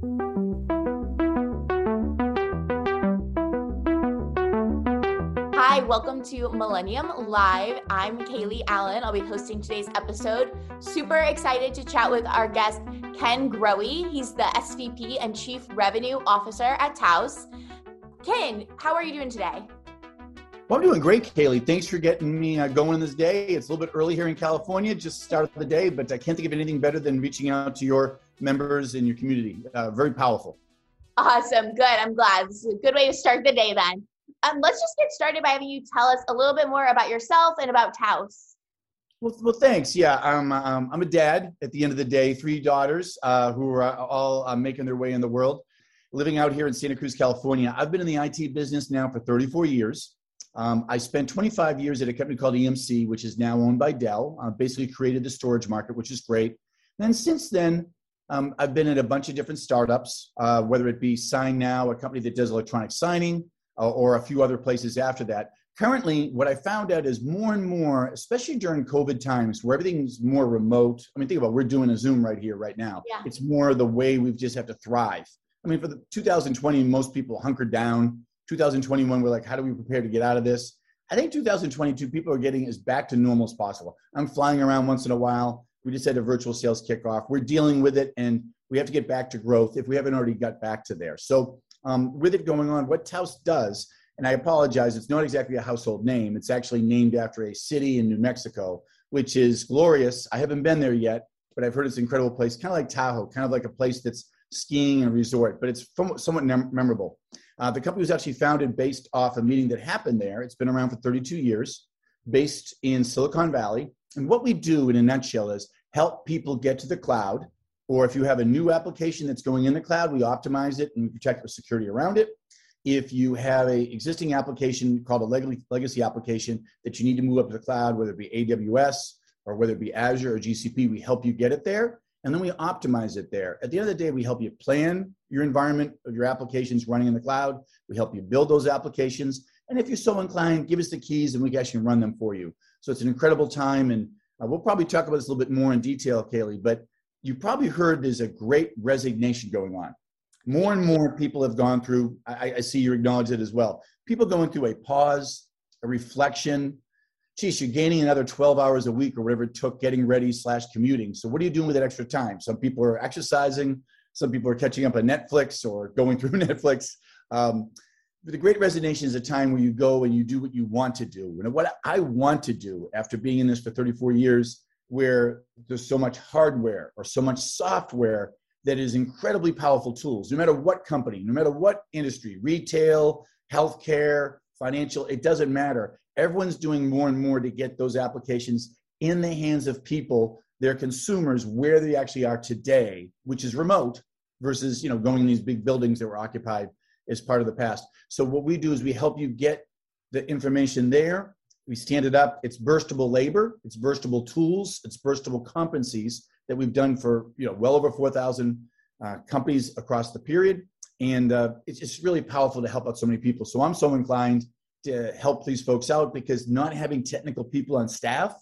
Hi, welcome to Millennial Live. I'm Kaylee Allen. I'll be hosting today's episode. Super excited to chat with our guest, Ken Grohe. He's the SVP and Chief Revenue Officer at Taos. Ken, how are you doing today? Well, I'm doing great, Kaylee. Thanks for getting me uh, going this day. It's a little bit early here in California, just start of the day, but I can't think of anything better than reaching out to your members in your community. Uh, very powerful. Awesome. Good. I'm glad. This is a good way to start the day then. Um, let's just get started by having you tell us a little bit more about yourself and about Taos. Well, well, thanks. Yeah, I'm, um, I'm a dad at the end of the day, three daughters uh, who are all uh, making their way in the world, living out here in Santa Cruz, California. I've been in the IT business now for 34 years. Um, I spent 25 years at a company called EMC, which is now owned by Dell. Uh, basically, created the storage market, which is great. And then since then, um, I've been at a bunch of different startups, uh, whether it be SignNow, a company that does electronic signing, uh, or a few other places after that. Currently, what I found out is more and more, especially during COVID times, where everything's more remote. I mean, think about it, we're doing a Zoom right here, right now. Yeah. It's more the way we just have to thrive. I mean, for the 2020, most people hunkered down 2021, we're like, how do we prepare to get out of this? I think 2022, people are getting as back to normal as possible. I'm flying around once in a while. We just had a virtual sales kickoff. We're dealing with it, and we have to get back to growth if we haven't already got back to there. So, um, with it going on, what Taos does, and I apologize, it's not exactly a household name. It's actually named after a city in New Mexico, which is glorious. I haven't been there yet, but I've heard it's an incredible place, kind of like Tahoe, kind of like a place that's skiing and resort, but it's somewhat memorable. Uh, the company was actually founded based off a meeting that happened there. It's been around for 32 years, based in Silicon Valley. And what we do in a nutshell is help people get to the cloud, or if you have a new application that's going in the cloud, we optimize it and we protect the security around it. If you have a existing application called a legacy application that you need to move up to the cloud, whether it be AWS or whether it be Azure or GCP, we help you get it there and then we optimize it there. At the end of the day, we help you plan your environment of your applications running in the cloud. We help you build those applications. And if you're so inclined, give us the keys and we can actually run them for you. So it's an incredible time. And uh, we'll probably talk about this a little bit more in detail, Kaylee, but you probably heard there's a great resignation going on. More and more people have gone through, I, I see you acknowledge it as well. People going through a pause, a reflection, geez, you're gaining another 12 hours a week or whatever it took getting ready slash commuting. So what are you doing with that extra time? Some people are exercising. Some people are catching up on Netflix or going through Netflix. Um, the Great Resignation is a time where you go and you do what you want to do. And what I want to do after being in this for 34 years, where there's so much hardware or so much software that is incredibly powerful tools, no matter what company, no matter what industry, retail, healthcare, financial, it doesn't matter everyone's doing more and more to get those applications in the hands of people their consumers where they actually are today which is remote versus you know going in these big buildings that were occupied as part of the past. So what we do is we help you get the information there. We stand it up. It's burstable labor. It's burstable tools. It's burstable competencies that we've done for you know well over 4000 uh, companies across the period. And uh, it's, it's really powerful to help out so many people. So i'm so inclined to help these folks out because not having technical people on staff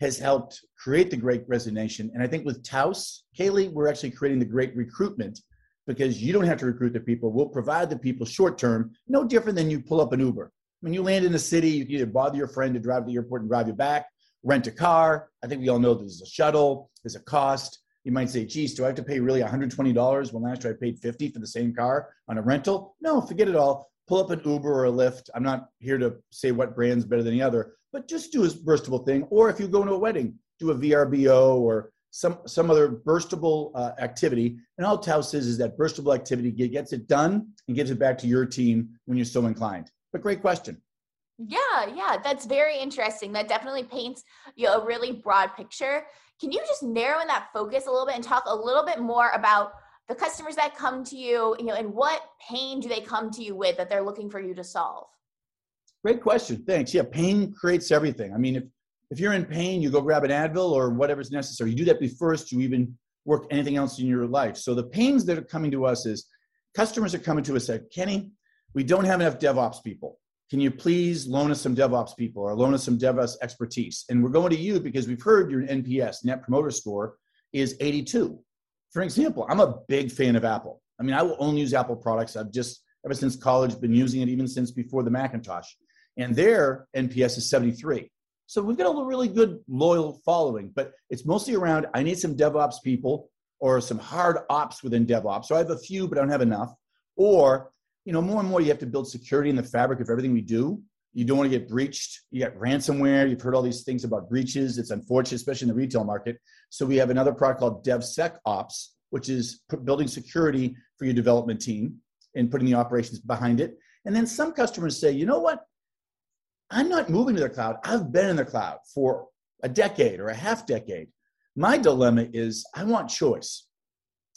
has helped create the great resignation. And I think with Taos, Kaylee, we're actually creating the great recruitment because you don't have to recruit the people. We'll provide the people short term, no different than you pull up an Uber. When you land in a city, you can either bother your friend to drive to the airport and drive you back, rent a car. I think we all know there's a shuttle, there's a cost. You might say, geez, do I have to pay really $120 when last year I paid 50 for the same car on a rental? No, forget it all pull up an Uber or a Lyft. I'm not here to say what brand's better than the other, but just do a burstable thing. Or if you go to a wedding, do a VRBO or some some other burstable uh, activity. And all Taos is is that burstable activity gets it done and gives it back to your team when you're so inclined. But great question. Yeah, yeah, that's very interesting. That definitely paints you know, a really broad picture. Can you just narrow in that focus a little bit and talk a little bit more about the customers that come to you, you know, and what pain do they come to you with that they're looking for you to solve? Great question. Thanks. Yeah, pain creates everything. I mean, if if you're in pain, you go grab an Advil or whatever's necessary. You do that first you even work anything else in your life. So the pains that are coming to us is customers are coming to us and Kenny, we don't have enough DevOps people. Can you please loan us some DevOps people or loan us some DevOps expertise? And we're going to you because we've heard your NPS, Net Promoter Score, is 82. For example, I'm a big fan of Apple. I mean, I will only use Apple products. I've just, ever since college, been using it, even since before the Macintosh. And their NPS is 73. So we've got a really good, loyal following, but it's mostly around I need some DevOps people or some hard ops within DevOps. So I have a few, but I don't have enough. Or, you know, more and more you have to build security in the fabric of everything we do. You don't want to get breached. You got ransomware. You've heard all these things about breaches. It's unfortunate, especially in the retail market. So we have another product called DevSecOps, which is building security for your development team and putting the operations behind it. And then some customers say, you know what? I'm not moving to the cloud. I've been in the cloud for a decade or a half decade. My dilemma is I want choice.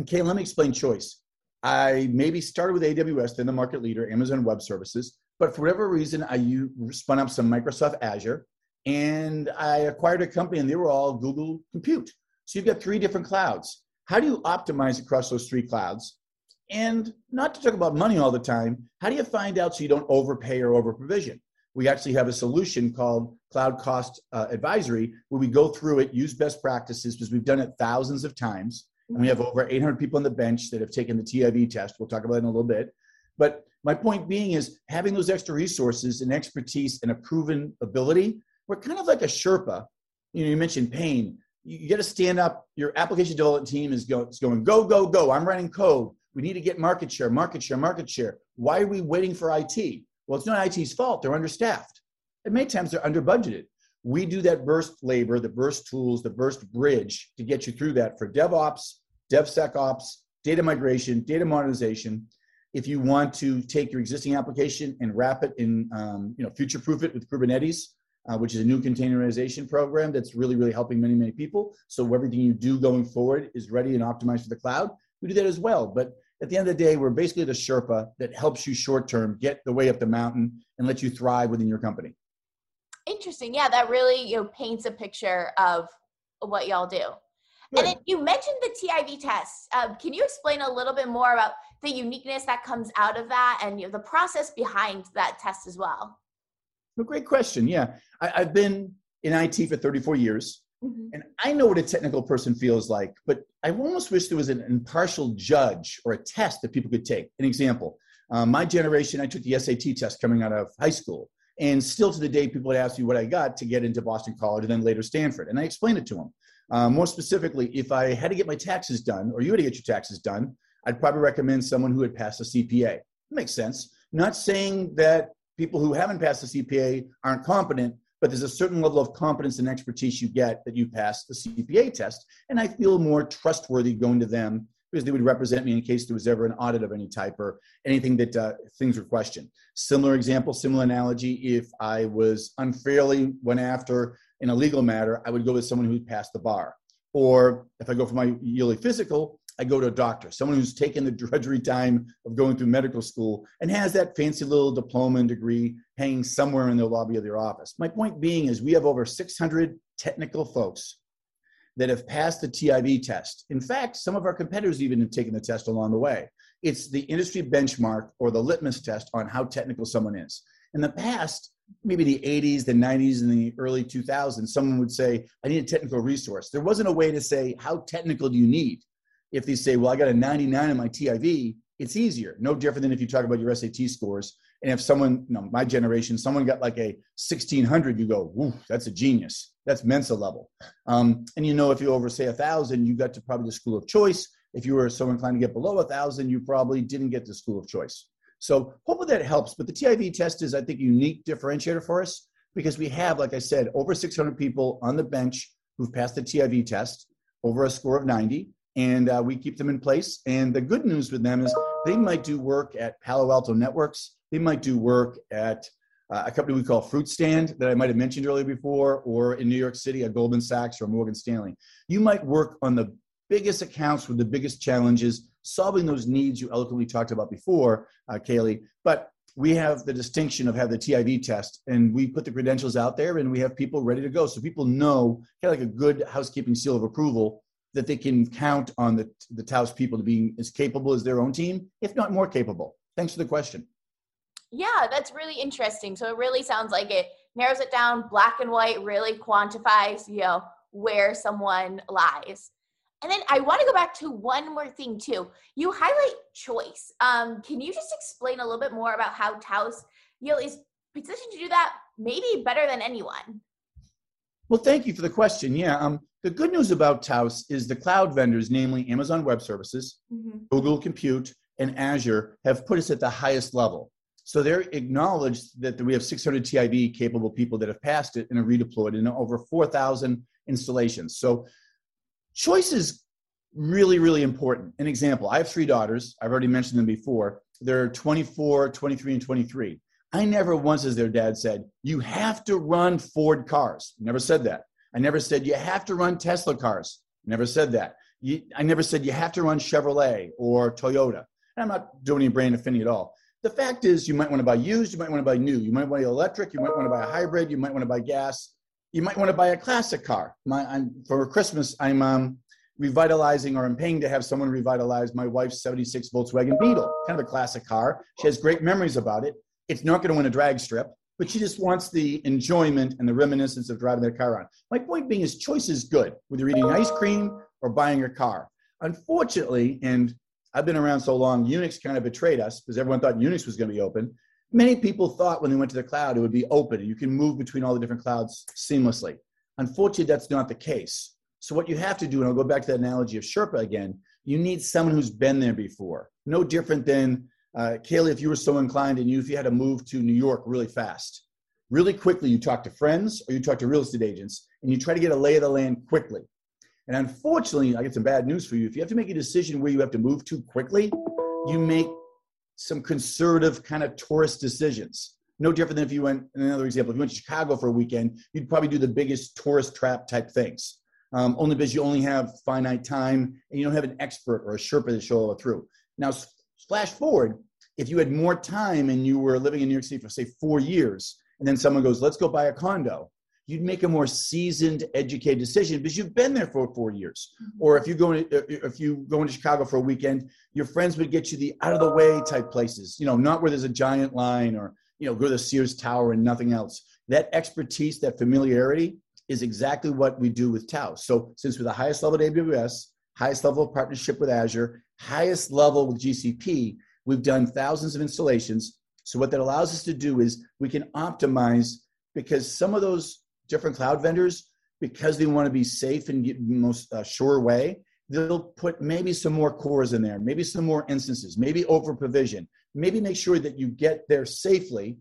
Okay, let me explain choice. I maybe started with AWS, then the market leader, Amazon Web Services. But for whatever reason, I spun up some Microsoft Azure and I acquired a company and they were all Google Compute. So you've got three different clouds. How do you optimize across those three clouds? And not to talk about money all the time, how do you find out so you don't overpay or over provision? We actually have a solution called Cloud Cost uh, Advisory where we go through it, use best practices because we've done it thousands of times. And we have over 800 people on the bench that have taken the TIV test. We'll talk about it in a little bit. But my point being is having those extra resources and expertise and a proven ability, we're kind of like a Sherpa. You know, you mentioned pain. You, got to stand up. Your application development team is, go, is going, go, go, go. I'm running code. We need to get market share, market share, market share. Why are we waiting for IT? Well, it's not IT's fault. They're understaffed. And many times they're under budgeted. We do that burst labor, the burst tools, the burst bridge to get you through that for DevOps, DevSecOps, data migration, data modernization if you want to take your existing application and wrap it in, um, you know, future-proof it with Kubernetes, uh, which is a new containerization program that's really, really helping many, many people. So everything you do going forward is ready and optimized for the cloud. We do that as well. But at the end of the day, we're basically the Sherpa that helps you short term get the way up the mountain and let you thrive within your company. Interesting. Yeah, that really you know paints a picture of what y'all do. Good. And then you mentioned the TIV test. Um, can you explain a little bit more about the uniqueness that comes out of that and you know, the process behind that test as well? A great question. Yeah, I, have been in IT for 34 years, mm-hmm. and I know what a technical person feels like. But I almost wish there was an impartial judge or a test that people could take. An example: um, my generation, I took the SAT test coming out of high school, and still to the day, people would ask me what I got to get into Boston College and then later Stanford, and I explained it to them. Um, more specifically, if I had to get my taxes done, or you had to get your taxes done, I'd probably recommend someone who had passed a CPA. It makes sense. Not saying that people who haven't passed the CPA aren't competent, but there's a certain level of competence and expertise you get that you pass the CPA test. And I feel more trustworthy going to them because they would represent me in case there was ever an audit of any type or anything that uh, things were questioned. Similar example, similar analogy. If I was unfairly went after in a legal matter, I would go with someone who passed the bar. Or if I go for my yearly physical, I go to a doctor, someone who's taken the drudgery time of going through medical school and has that fancy little diploma and degree hanging somewhere in the lobby of their office. My point being is we have over 600 technical folks that have passed the TIV test. In fact, some of our competitors even have taken the test along the way. It's the industry benchmark or the litmus test on how technical someone is. In the past, maybe the 80s, the 90s, and the early 2000s, someone would say, I need a technical resource. There wasn't a way to say, how technical do you need? If they say, well, I got a 99 in my TIV, it's easier. No different than if you talk about your SAT scores. And if someone, you know, my generation, someone got like a 1600, you go, Ooh, that's a genius. That's Mensa level. Um, and you know, if you over say a thousand, you got to probably the school of choice. If you were so inclined to get below a thousand, you probably didn't get the school of choice. So hopefully that helps. But the TIV test is, I think, unique differentiator for us because we have, like I said, over 600 people on the bench who've passed the TIV test over a score of 90 and uh, we keep them in place. And the good news with them is they might do work at Palo Alto Networks. They might do work at uh, a company we call Fruit Stand that I might have mentioned earlier before, or in New York City at Goldman Sachs or Morgan Stanley. You might work on the biggest accounts with the biggest challenges, solving those needs you eloquently talked about before, uh, Kaylee. But we have the distinction of have the TIV test, and we put the credentials out there, and we have people ready to go, so people know kind of like a good housekeeping seal of approval that they can count on the, the Taos people to be as capable as their own team, if not more capable? Thanks for the question. Yeah, that's really interesting. So it really sounds like it narrows it down black and white, really quantifies, you know, where someone lies. And then I want to go back to one more thing too. You highlight choice. Um, can you just explain a little bit more about how Taos, you know, is positioned to do that maybe better than anyone? Well, thank you for the question. Yeah, um, the good news about Taos is the cloud vendors, namely Amazon Web Services, mm-hmm. Google Compute, and Azure, have put us at the highest level. So they're acknowledged that we have 600 TIV capable people that have passed it and are redeployed in over 4,000 installations. So choice is really, really important. An example I have three daughters. I've already mentioned them before. They're 24, 23, and 23. I never once, as their dad said, you have to run Ford cars. Never said that. I never said you have to run Tesla cars. Never said that. You, I never said you have to run Chevrolet or Toyota. And I'm not doing any brand affinity at all. The fact is, you might want to buy used, you might want to buy new, you might want to buy electric, you might want to buy a hybrid, you might want to buy gas, you might want to buy a classic car. My, I'm, for Christmas, I'm um, revitalizing or I'm paying to have someone revitalize my wife's 76 Volkswagen Beetle, kind of a classic car. She has great memories about it. It's not going to win a drag strip, but she just wants the enjoyment and the reminiscence of driving that car around. My point being is choice is good, whether you're eating ice cream or buying a car. Unfortunately, and I've been around so long, Unix kind of betrayed us because everyone thought Unix was going to be open. Many people thought when they went to the cloud it would be open you can move between all the different clouds seamlessly. Unfortunately, that's not the case. So, what you have to do, and I'll go back to that analogy of Sherpa again, you need someone who's been there before. No different than uh, Kaylee, if you were so inclined and you, if you had to move to New York really fast, really quickly, you talk to friends or you talk to real estate agents and you try to get a lay of the land quickly. And unfortunately, I get some bad news for you. If you have to make a decision where you have to move too quickly, you make some conservative kind of tourist decisions. No different than if you went, another example, if you went to Chicago for a weekend, you'd probably do the biggest tourist trap type things. Um, only because you only have finite time and you don't have an expert or a Sherpa to show it through. Now, flash forward, if you had more time and you were living in New York City for, say, four years, and then someone goes, let's go buy a condo, you'd make a more seasoned, educated decision because you've been there for four years. Mm-hmm. Or if you go to, if you go into Chicago for a weekend, your friends would get you the out of the way type places. You know, not where there's a giant line or you know go to the Sears Tower and nothing else. That expertise, that familiarity, is exactly what we do with Taos. So since we're the highest level at AWS, highest level of partnership with Azure, highest level with GCP, we've done thousands of installations. So what that allows us to do is we can optimize because some of those different cloud vendors, because they want to be safe and most uh, sure way, they'll put maybe some more cores in there, maybe some more instances, maybe over provision, maybe make sure that you get there safely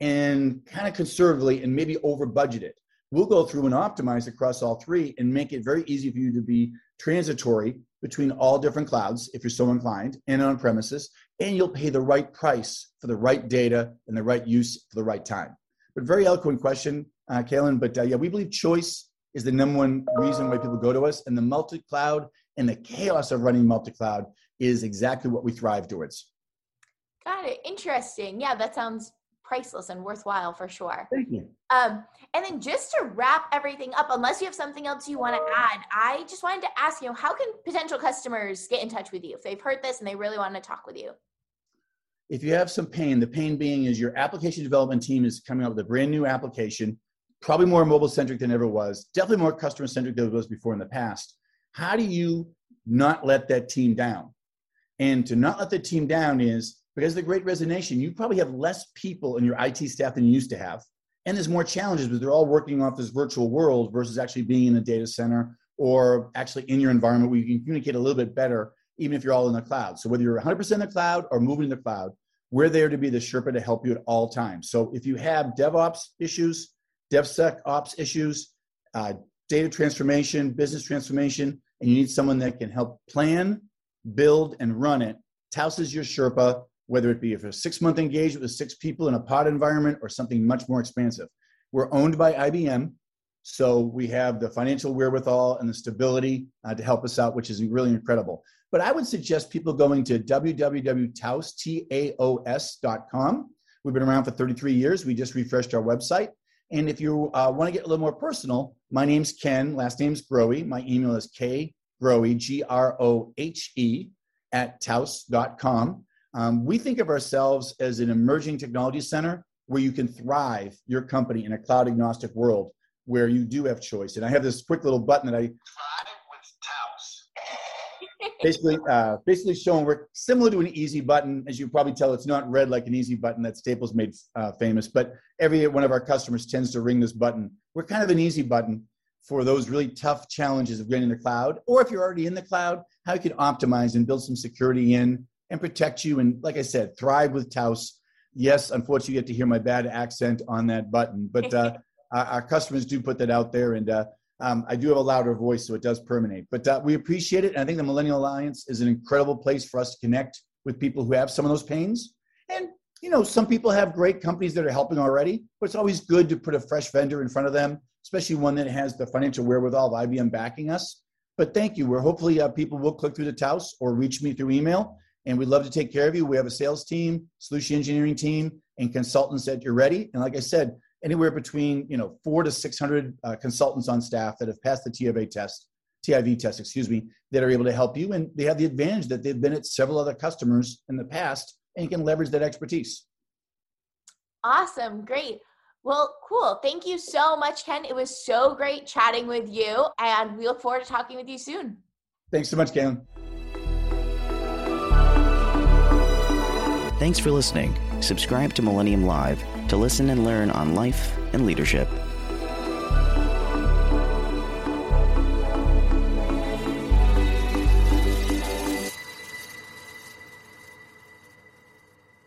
and kind of conservatively and maybe over budget it. We'll go through and optimize across all three and make it very easy for you to be transitory between all different clouds if you're so inclined and on premises, and you'll pay the right price for the right data and the right use for the right time. But very eloquent question uh. But uh, yeah, we believe choice is the number one reason why people go to us, and the multi-cloud and the chaos of running multi-cloud is exactly what we thrive towards. Got it. Interesting. Yeah, that sounds priceless and worthwhile for sure. Thank you. Um, and then just to wrap everything up, unless you have something else you want to add, I just wanted to ask you, how can potential customers get in touch with you if they've heard this and they really want to talk with you? If you have some pain, the pain being is your application development team is coming up with a brand new application probably more mobile centric than ever was, definitely more customer centric than it was before in the past. How do you not let that team down? And to not let the team down is because the great resignation, you probably have less people in your IT staff than you used to have. And there's more challenges because they're all working off this virtual world versus actually being in a data center or actually in your environment where you can communicate a little bit better, even if you're all in the cloud. So whether you're 100% in the cloud or moving to the cloud, we're there to be the Sherpa to help you at all times. So if you have DevOps issues, DevSecOps issues, uh, data transformation, business transformation, and you need someone that can help plan, build, and run it. Taos is your Sherpa, whether it be for a six month engagement with six people in a pod environment or something much more expansive. We're owned by IBM, so we have the financial wherewithal and the stability uh, to help us out, which is really incredible. But I would suggest people going to www.taos.com. We've been around for 33 years. We just refreshed our website. And if you uh, want to get a little more personal, my name's Ken, last name's Grohe. My email is kgrohe, G R O H E, at taos.com. Um, we think of ourselves as an emerging technology center where you can thrive your company in a cloud agnostic world where you do have choice. And I have this quick little button that I. Thrive with Taos. basically, uh, basically showing we're similar to an easy button. As you probably tell, it's not red like an easy button that Staples made uh, famous, but every one of our customers tends to ring this button. We're kind of an easy button for those really tough challenges of getting in the cloud, or if you're already in the cloud, how you can optimize and build some security in and protect you. And like I said, thrive with Taos. Yes, unfortunately, you get to hear my bad accent on that button, but uh, our, customers do put that out there, and uh, um, I do have a louder voice, so it does permeate. But uh, we appreciate it, and I think the Millennial Alliance is an incredible place for us to connect with people who have some of those pains. And you know, some people have great companies that are helping already, but it's always good to put a fresh vendor in front of them especially one that has the financial wherewithal of IBM backing us. But thank you. We're hopefully uh, people will click through the Taos or reach me through email, and we'd love to take care of you. We have a sales team, solution engineering team, and consultants that you're ready. And like I said, anywhere between you know four to six hundred uh, consultants on staff that have passed the TIV test, TIV test, excuse me, that are able to help you, and they have the advantage that they've been at several other customers in the past, and can leverage that expertise. Awesome, great. Well, cool. Thank you so much, Ken. It was so great chatting with you, and we look forward to talking with you soon. Thanks so much, Caitlin. Thanks for listening. Subscribe to Millennial Live to listen and learn on life and leadership.